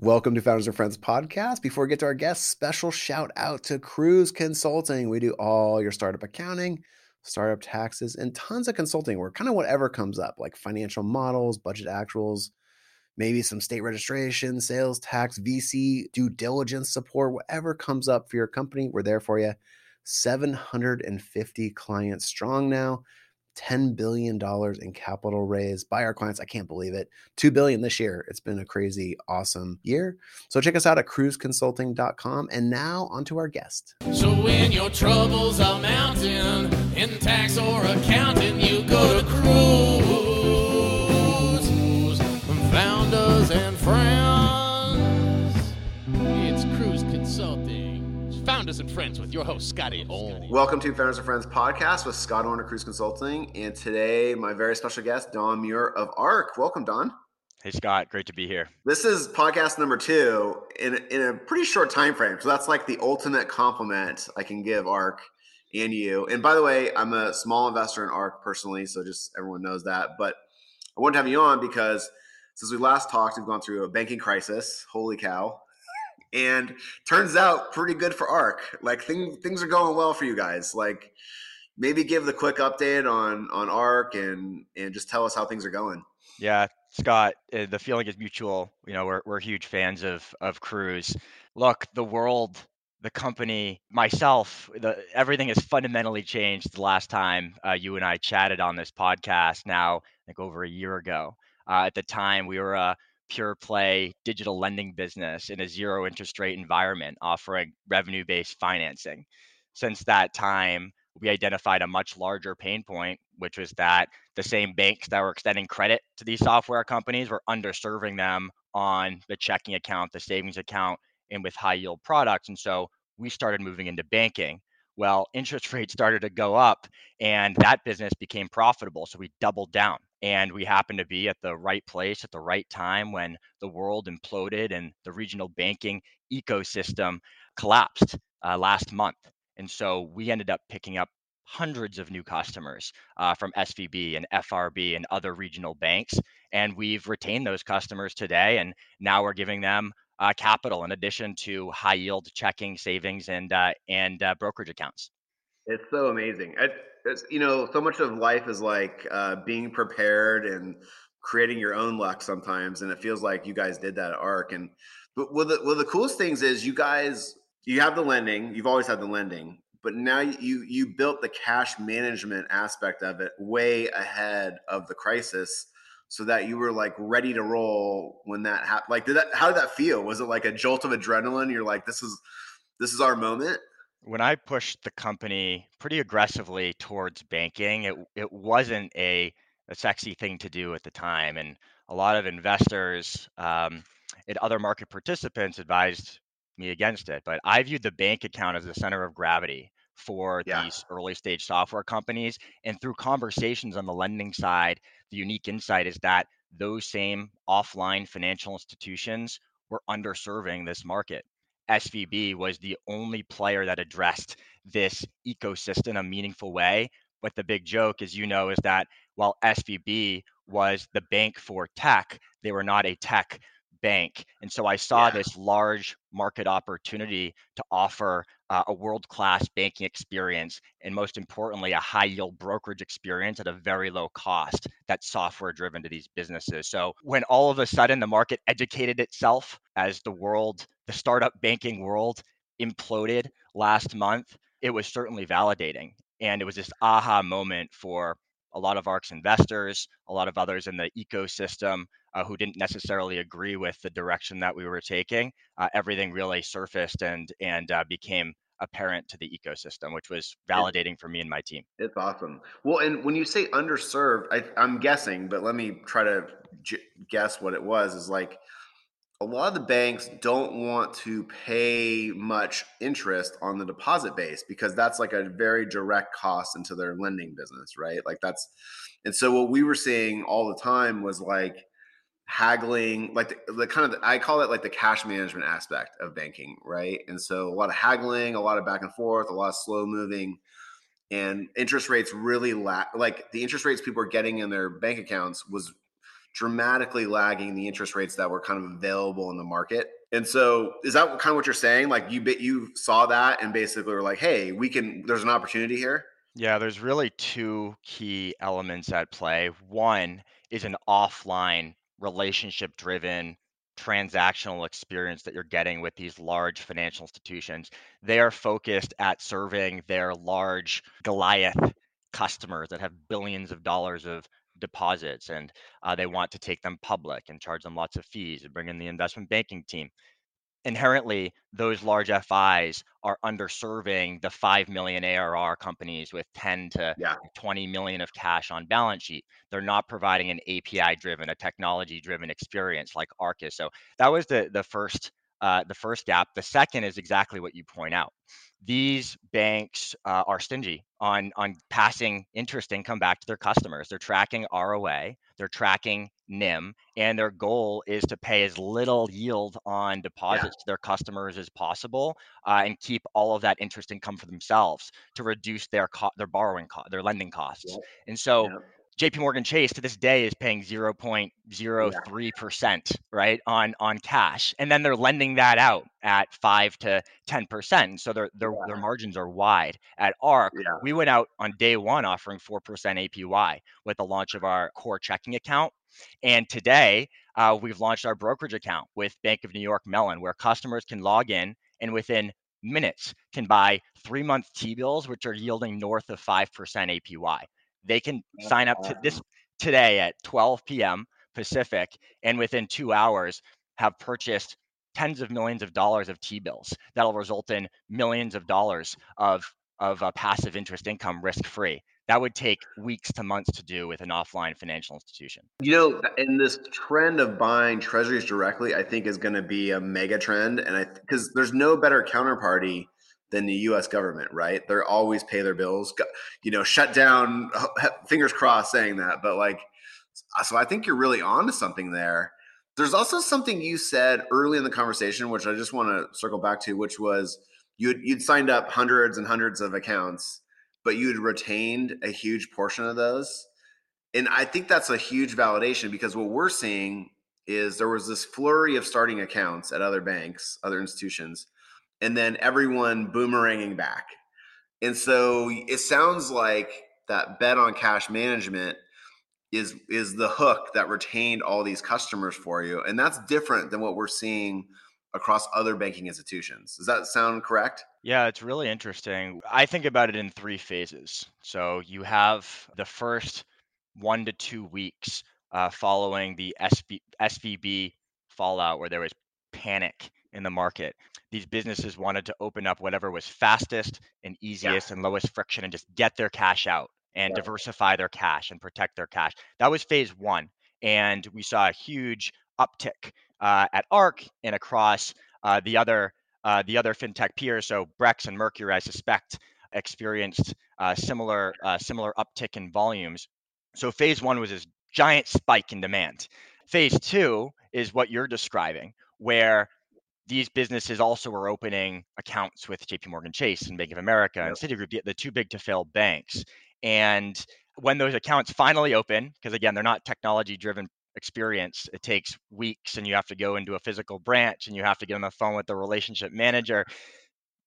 Welcome to Founders and Friends podcast. Before we get to our guests, special shout out to Kruze Consulting. We do all your startup accounting, startup taxes, and tons of consulting work, kind of whatever comes up, like financial models, budget actuals, maybe some state registration, sales tax, VC, due diligence support, whatever comes up for your company, we're there for you. 750 clients strong now. $10 billion in capital raised by our clients. I can't believe it. 2 billion this year. It's been a crazy, awesome year. So check us out at kruzeconsulting.com. And now onto our guest. So when your troubles are mounting in tax or accounting, and friends with your host, Scotty Owen. Oh. Welcome to Founders and Friends podcast with Scott Orner Kruze Consulting. And today, my very special guest, Don Muir of ARC. Welcome, Don. Hey Scott, great to be here. This is podcast number two in, in a pretty short time frame. So that's like the ultimate compliment I can give ARC and you. And by the way, I'm a small investor in ARC personally, so just everyone knows that. But I wanted to have you on because since we last talked, we've gone through a banking crisis. Holy cow. And turns out pretty good for ARC. Like thing, things are going well for you guys. Like maybe give the quick update on on ARC and and just tell us how things are going. Yeah, Scott, uh, the feeling is mutual. You know, we're we're huge fans of of Kruze. Look, the world, the company, myself, the, everything has fundamentally changed the last time uh, you and I chatted on this podcast. Now, think over a year ago. Uh, at the time, we were a pure play digital lending business in a zero interest rate environment, offering revenue based financing. Since that time, we identified a much larger pain point, which was that the same banks that were extending credit to these software companies were underserving them on the checking account, the savings account, and with high yield products. And so we started moving into banking. Well, interest rates started to go up and that business became profitable. So we doubled down and we happened to be at the right place at the right time when the world imploded and the regional banking ecosystem collapsed uh, last month. And so we ended up picking up hundreds of new customers uh, from SVB and FRB and other regional banks. And we've retained those customers today. And now we're giving them uh, capital in addition to high yield checking, savings, and, uh, and uh, brokerage accounts. It's so amazing. It, it's, you know, so much of life is like uh, being prepared and creating your own luck sometimes. And it feels like you guys did that at ARC. And but one of the, of the coolest things is you guys, you have the lending, you've always had the lending, but now you you built the cash management aspect of it way ahead of the crisis so that you were like ready to roll when that happened like did that how did that feel was it like a jolt of adrenaline you're like this is this is our moment when I pushed the company pretty aggressively towards banking, it it wasn't a, a sexy thing to do at the time, and a lot of investors um, and other market participants advised me against it. But I viewed the bank account as the center of gravity for Yeah. these early stage software companies, and through conversations on the lending side, the unique insight is that those same offline financial institutions were underserving this market. SVB was the only player that addressed this ecosystem in a meaningful way. But the big joke, as you know, is that while SVB was the bank for tech, they were not a tech bank. And so I saw Yeah. this large market opportunity to offer uh, a world class banking experience and, most importantly, a high yield brokerage experience at a very low cost that's software driven to these businesses. So when all of a sudden the market educated itself as the world, the startup banking world imploded last month, it was certainly validating. And it was this aha moment for a lot of ARC's investors, a lot of others in the ecosystem uh, who didn't necessarily agree with the direction that we were taking. Uh, everything really surfaced and and uh, became apparent to the ecosystem, which was validating for me and my team. It's awesome. Well, and when you say underserved, I, I'm guessing, but let me try to j- guess what it was. Is like a lot of the banks don't want to pay much interest on the deposit base because that's like a very direct cost into their lending business, right? Like that's, and so what we were seeing all the time was like haggling, like the, the kind of, the, I call it like the cash management aspect of banking, right? And so a lot of haggling, a lot of back and forth, a lot of slow moving and interest rates really la- like the interest rates people were getting in their bank accounts was dramatically lagging the interest rates that were kind of available in the market. And so, is that kind of what you're saying? Like you you saw that and basically were like, "Hey, we can. There's an opportunity here." Yeah, there's really two key elements at play. One is an offline relationship driven transactional experience that you're getting with these large financial institutions. They are focused at serving their large Goliath customers that have billions of dollars of deposits and uh, they want to take them public and charge them lots of fees and bring in the investment banking team inherently those large FIs are underserving the 5 million ARR companies with 10 to yeah. 20 million of cash on balance sheet. They're not providing an API driven, a technology driven experience like Arcus. So that was the the first uh, the first gap. The second is exactly what you point out these banks uh, are stingy on on passing interest income back to their customers. They're tracking ROA, they're tracking NIM, and their goal is to pay as little yield on deposits yeah. to their customers as possible, uh, and keep all of that interest income for themselves to reduce their co- their borrowing cost, their lending costs. Yep. And so. Yep JP Morgan Chase to this day is paying 0.03%, right, on on cash. And then they're lending that out at 5 to 10%. So their their, yeah. their margins are wide. At ARC, yeah. we went out on day 1 offering 4% APY with the launch of our core checking account. And today, uh, we've launched our brokerage account with Bank of New York Mellon, where customers can log in and within minutes can buy three month T bills, which are yielding north of 5% APY. They can sign up to this today at 12 p.m. Pacific, and within two hours have purchased tens of millions of dollars of T-bills. That'll result in millions of dollars of of uh, passive interest income risk free. That would take weeks to months to do with an offline financial institution. You know, and this trend of buying treasuries directly, I think, is going to be a mega trend. And I because there's no better counterparty than the U.S. government, right? They're always pay their bills. You know, shut down. Fingers crossed, saying that, but like, uh, so I think you're really on to something there. There's also something you said early in the conversation, which I just want to circle back to, which was you'd you'd signed up hundreds and hundreds of accounts, but you'd retained a huge portion of those. And I think that's a huge validation because what we're seeing is there was this flurry of starting accounts at other banks, other institutions and then everyone boomeranging back. And so it sounds like that bet on cash management is is the hook that retained all these customers for you and that's different than what we're seeing across other banking institutions. Does that sound correct? Yeah, it's really interesting. I think about it in three phases. So you have the first one to two weeks uh, following the SB, SVB fallout, where there was panic in the market. These businesses wanted to open up whatever was fastest and easiest yeah. and lowest friction and just get their cash out and yeah. diversify their cash and protect their cash. That was phase one. And we saw a huge uptick uh, at ARC and across uh, the other uh, the other fintech peers. So Brex and Mercury, I suspect, experienced uh, similar uh, similar uptick in volumes. So phase one was this giant spike in demand. Phase two is what you're describing, where these businesses also were opening accounts with JP Morgan Chase and Bank of America yep. and Citigroup, the, the too big to fail banks. And when those accounts finally open, because again, they're not technology driven experience, it takes weeks and you have to go into a physical branch and you have to get on the phone with the relationship manager.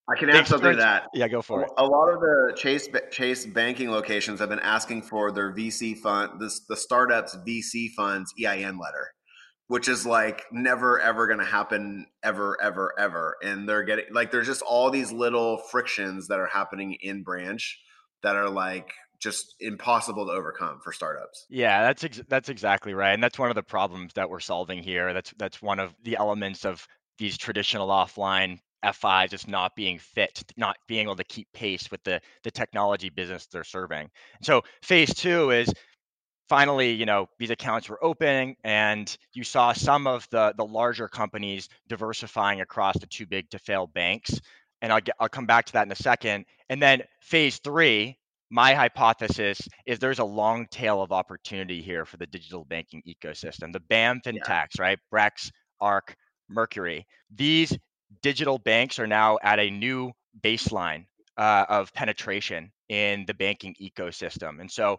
I can add something to that. Yeah, go for it. A lot of the Chase Chase banking locations have been asking for their VC fund, this the startups VC funds EIN letter which is like never ever going to happen ever ever ever and they're getting like there's just all these little frictions that are happening in branch that are like just impossible to overcome for startups. Yeah, that's ex- that's exactly right, and that's one of the problems that we're solving here. That's that's one of the elements of these traditional offline FIs just not being fit, not being able to keep pace with the the technology business they're serving. So phase two is finally, you know, these accounts were opening and you saw some of the the larger companies diversifying across the too big to fail banks. And I'll get I'll come back to that in a second. And then phase three, my hypothesis is there's a long tail of opportunity here for the digital banking ecosystem. The BAM fintechs, yeah. right? Brex, ARC, Mercury. These digital banks are now at a new baseline uh, of penetration in the banking ecosystem. And so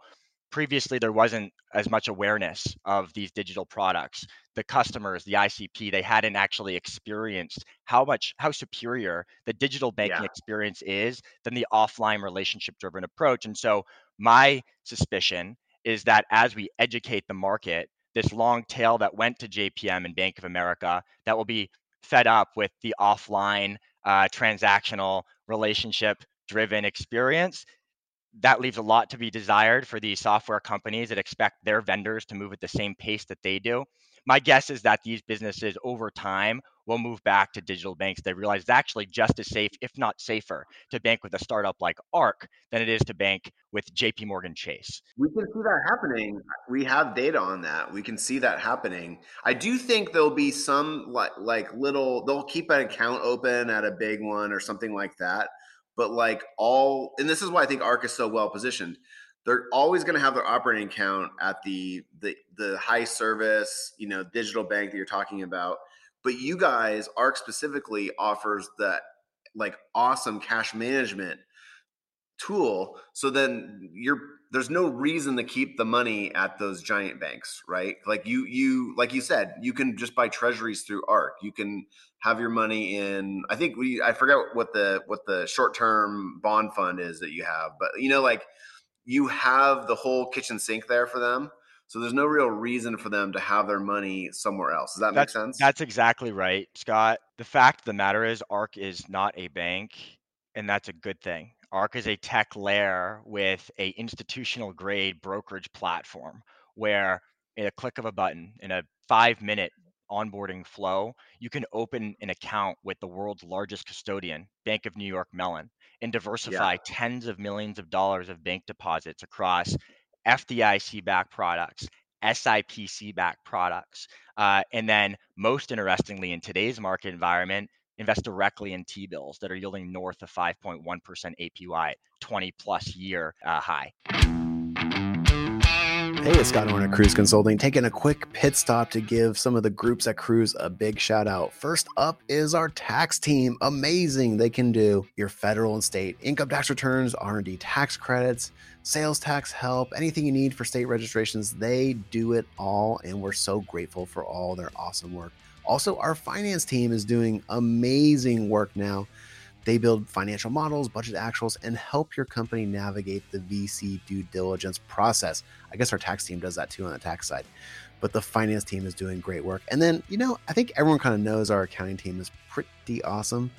previously there wasn't as much awareness of these digital products the customers the icp they hadn't actually experienced how much how superior the digital banking yeah. experience is than the offline relationship driven approach and so my suspicion is that as we educate the market this long tail that went to jpm and bank of america that will be fed up with the offline uh, transactional relationship driven experience that leaves a lot to be desired for these software companies that expect their vendors to move at the same pace that they do. My guess is that these businesses over time will move back to digital banks. They realize it's actually just as safe, if not safer, to bank with a startup like ARC than it is to bank with JP Morgan Chase. We can see that happening. We have data on that. We can see that happening. I do think there'll be some like like little they'll keep an account open at a big one or something like that but like all and this is why I think ARC is so well positioned. They're always going to have their operating account at the the the high service, you know, digital bank that you're talking about. But you guys, ARC specifically offers that like awesome cash management tool. So then you're there's no reason to keep the money at those giant banks, right? Like you you like you said, you can just buy treasuries through ARC. You can have your money in i think we i forget what the what the short term bond fund is that you have but you know like you have the whole kitchen sink there for them so there's no real reason for them to have their money somewhere else does that that's, make sense that's exactly right scott the fact of the matter is arc is not a bank and that's a good thing arc is a tech layer with a institutional grade brokerage platform where in a click of a button in a five minute onboarding flow, you can open an account with the world's largest custodian, Bank of New York Mellon, and diversify yeah. tens of millions of dollars of bank deposits across FDIC backed products, SIPC backed products. Uh, and then, most interestingly, in today's market environment, invest directly in T bills that are yielding north of 5.1% APY, 20 plus year uh, high. Hey, it's Scott Orn at Kruze Consulting, taking a quick pit stop to give some of the groups at Kruze a big shout out. First up is our tax team. Amazing. They can do your federal and state income tax returns, R&D tax credits, sales tax help, anything you need for state registrations. They do it all, and we're so grateful for all their awesome work. Also, our finance team is doing amazing work now they build financial models, budget actuals, and help your company navigate the VC due diligence process. I guess our tax team does that too on the tax side, but the finance team is doing great work. And then, you know, I think everyone kind of knows our accounting team is pretty awesome,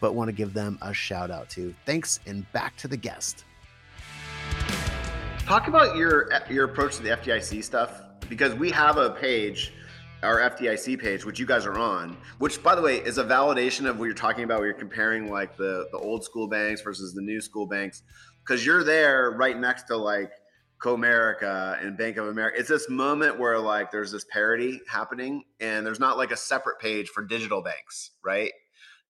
but want to give them a shout out too. Thanks, and back to the guest. Talk about your your approach to the FDIC stuff because we have a page our FDIC page, which you guys are on, which by the way is a validation of what you're talking about. Where you're comparing like the the old school banks versus the new school banks, because you're there right next to like Comerica and Bank of America. It's this moment where like there's this parity happening, and there's not like a separate page for digital banks, right?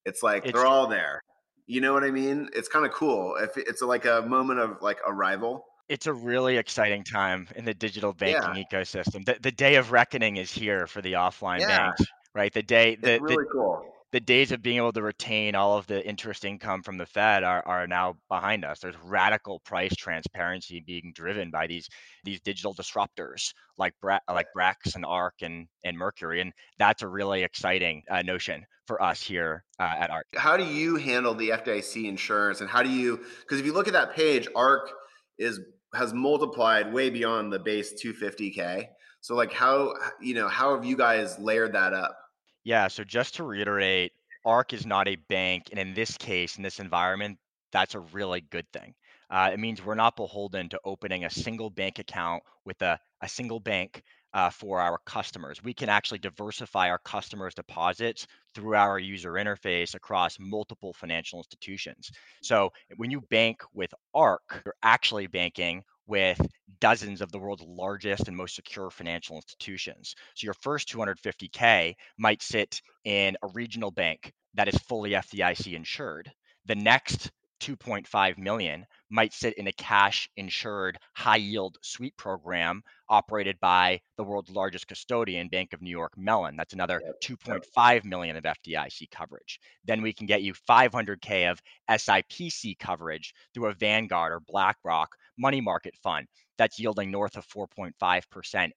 It's like it's, they're all there. You know what I mean? It's kind of cool. If it's like a moment of like arrival it's a really exciting time in the digital banking yeah. ecosystem. The, the day of reckoning is here for the offline yeah. banks, right? The day, the, it's really the, cool. The days of being able to retain all of the interest income from the Fed are, are now behind us. There's radical price transparency being driven by these these digital disruptors like Bra- like Brex and Arc and and Mercury, and that's a really exciting uh, notion for us here uh, at Arc. How do you handle the FDIC insurance, and how do you? Because if you look at that page, Arc is has multiplied way beyond the base 250k. So like how you know how have you guys layered that up? Yeah, so just to reiterate, ARC is not a bank, and in this case, in this environment, that's a really good thing. Uh, it means we're not beholden to opening a single bank account with a, a single bank uh, for our customers. We can actually diversify our customers' deposits through our user interface across multiple financial institutions. So when you bank with ARC, you're actually banking with dozens of the world's largest and most secure financial institutions. So your first 250K might sit in a regional bank that is fully FDIC insured. The next 2.5 million might sit in a cash insured high yield sweep program operated by the world's largest custodian bank of new york mellon that's another yep. 2.5 million of fdic coverage then we can get you 500k of sipc coverage through a vanguard or blackrock money market fund that's yielding north of 4.5%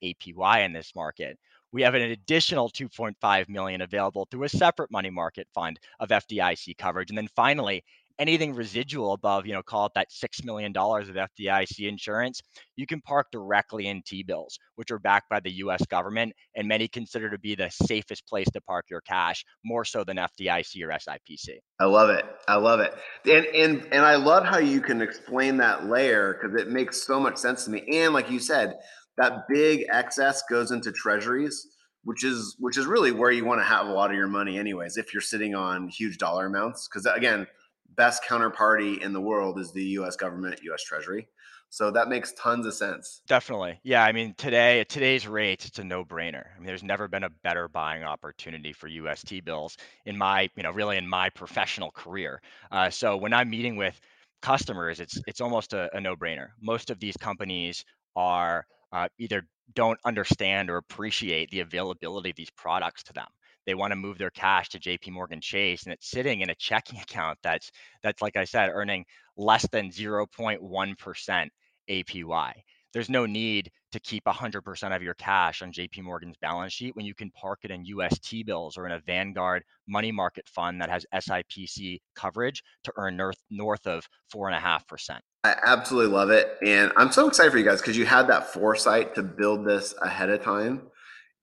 APY in this market. We have an additional 2.5 million available through a separate money market fund of FDIC coverage. And then finally, anything residual above, you know, call it that $6 million of FDIC insurance, you can park directly in T bills, which are backed by the US government and many consider to be the safest place to park your cash, more so than FDIC or SIPC. I love it. I love it. And and and I love how you can explain that layer because it makes so much sense to me. And like you said, that big excess goes into treasuries which is which is really where you want to have a lot of your money anyways if you're sitting on huge dollar amounts because again best counterparty in the world is the US government, US Treasury. So that makes tons of sense. Definitely. Yeah. I mean, today, at today's rates, it's a no brainer. I mean, there's never been a better buying opportunity for UST bills in my, you know, really in my professional career. Uh, so when I'm meeting with customers, it's it's almost a, a no brainer. Most of these companies are uh, either don't understand or appreciate the availability of these products to them they want to move their cash to JP Morgan Chase and it's sitting in a checking account that's that's like I said earning less than 0.1% APY. There's no need to keep 100% of your cash on JP Morgan's balance sheet when you can park it in US T bills or in a Vanguard money market fund that has SIPC coverage to earn north, north of 4.5%. I absolutely love it. And I'm so excited for you guys because you had that foresight to build this ahead of time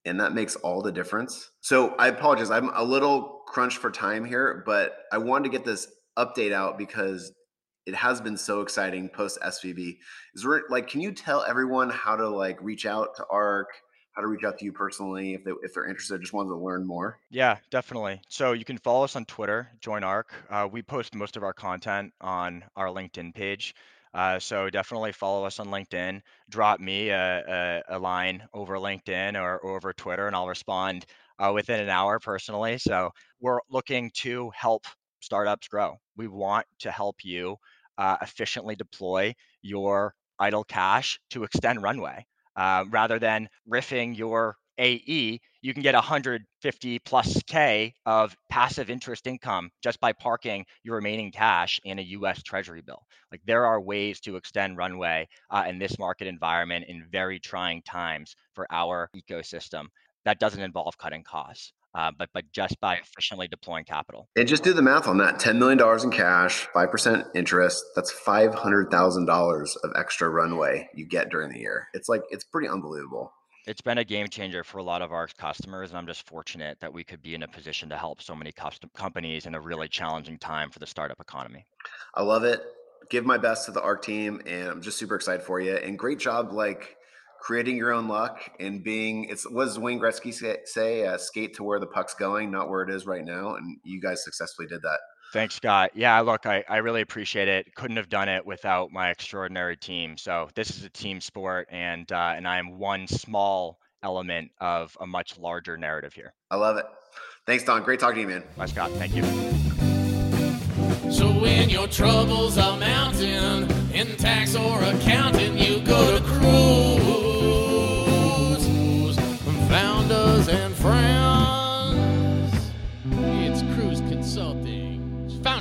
and that makes all the difference. So I apologize. I'm a little crunched for time here, but I wanted to get this update out because it has been so exciting post SVB. Is there like, can you tell everyone how to like reach out to ARC? How to reach out to you personally if they if they're interested, just wanted to learn more. Yeah, definitely. So you can follow us on Twitter, join ARC. Uh, we post most of our content on our LinkedIn page. Uh, so definitely follow us on LinkedIn. Drop me a, a, a line over LinkedIn or, or, over Twitter, and I'll respond uh, within an hour personally. So we're looking to help startups grow. We want to help you uh, efficiently deploy your idle cash to extend runway. Uh, rather than riffing your AE, you can get 150 plus K of passive interest income just by parking your remaining cash in a US Treasury bill. Like there are ways to extend runway uh, in this market environment in very trying times for our ecosystem. That doesn't involve cutting costs. Uh, but but just by efficiently deploying capital. And just do the math on that: ten million dollars in cash, five percent interest. That's five hundred thousand dollars of extra runway you get during the year. It's like it's pretty unbelievable it's been a game changer for a lot of our customers and i'm just fortunate that we could be in a position to help so many custom companies in a really challenging time for the startup economy. I love it. Give my best to the arc team and i'm just super excited for you and great job like creating your own luck and being it's what wayne gretzky say, say uh, skate to where the puck's going not where it is right now and you guys successfully did that Thanks, Scott. Yeah, look, I, I really appreciate it. Couldn't have done it without my extraordinary team. So this is a team sport, and uh, and I am one small element of a much larger narrative here. I love it. Thanks, Don. Great talking to you, man. Bye, Scott. Thank you. So when your troubles are mounting in tax or accounting, you go to Kruze. Founders and friends.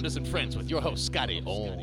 Founders and friends with your host, Scotty Orr.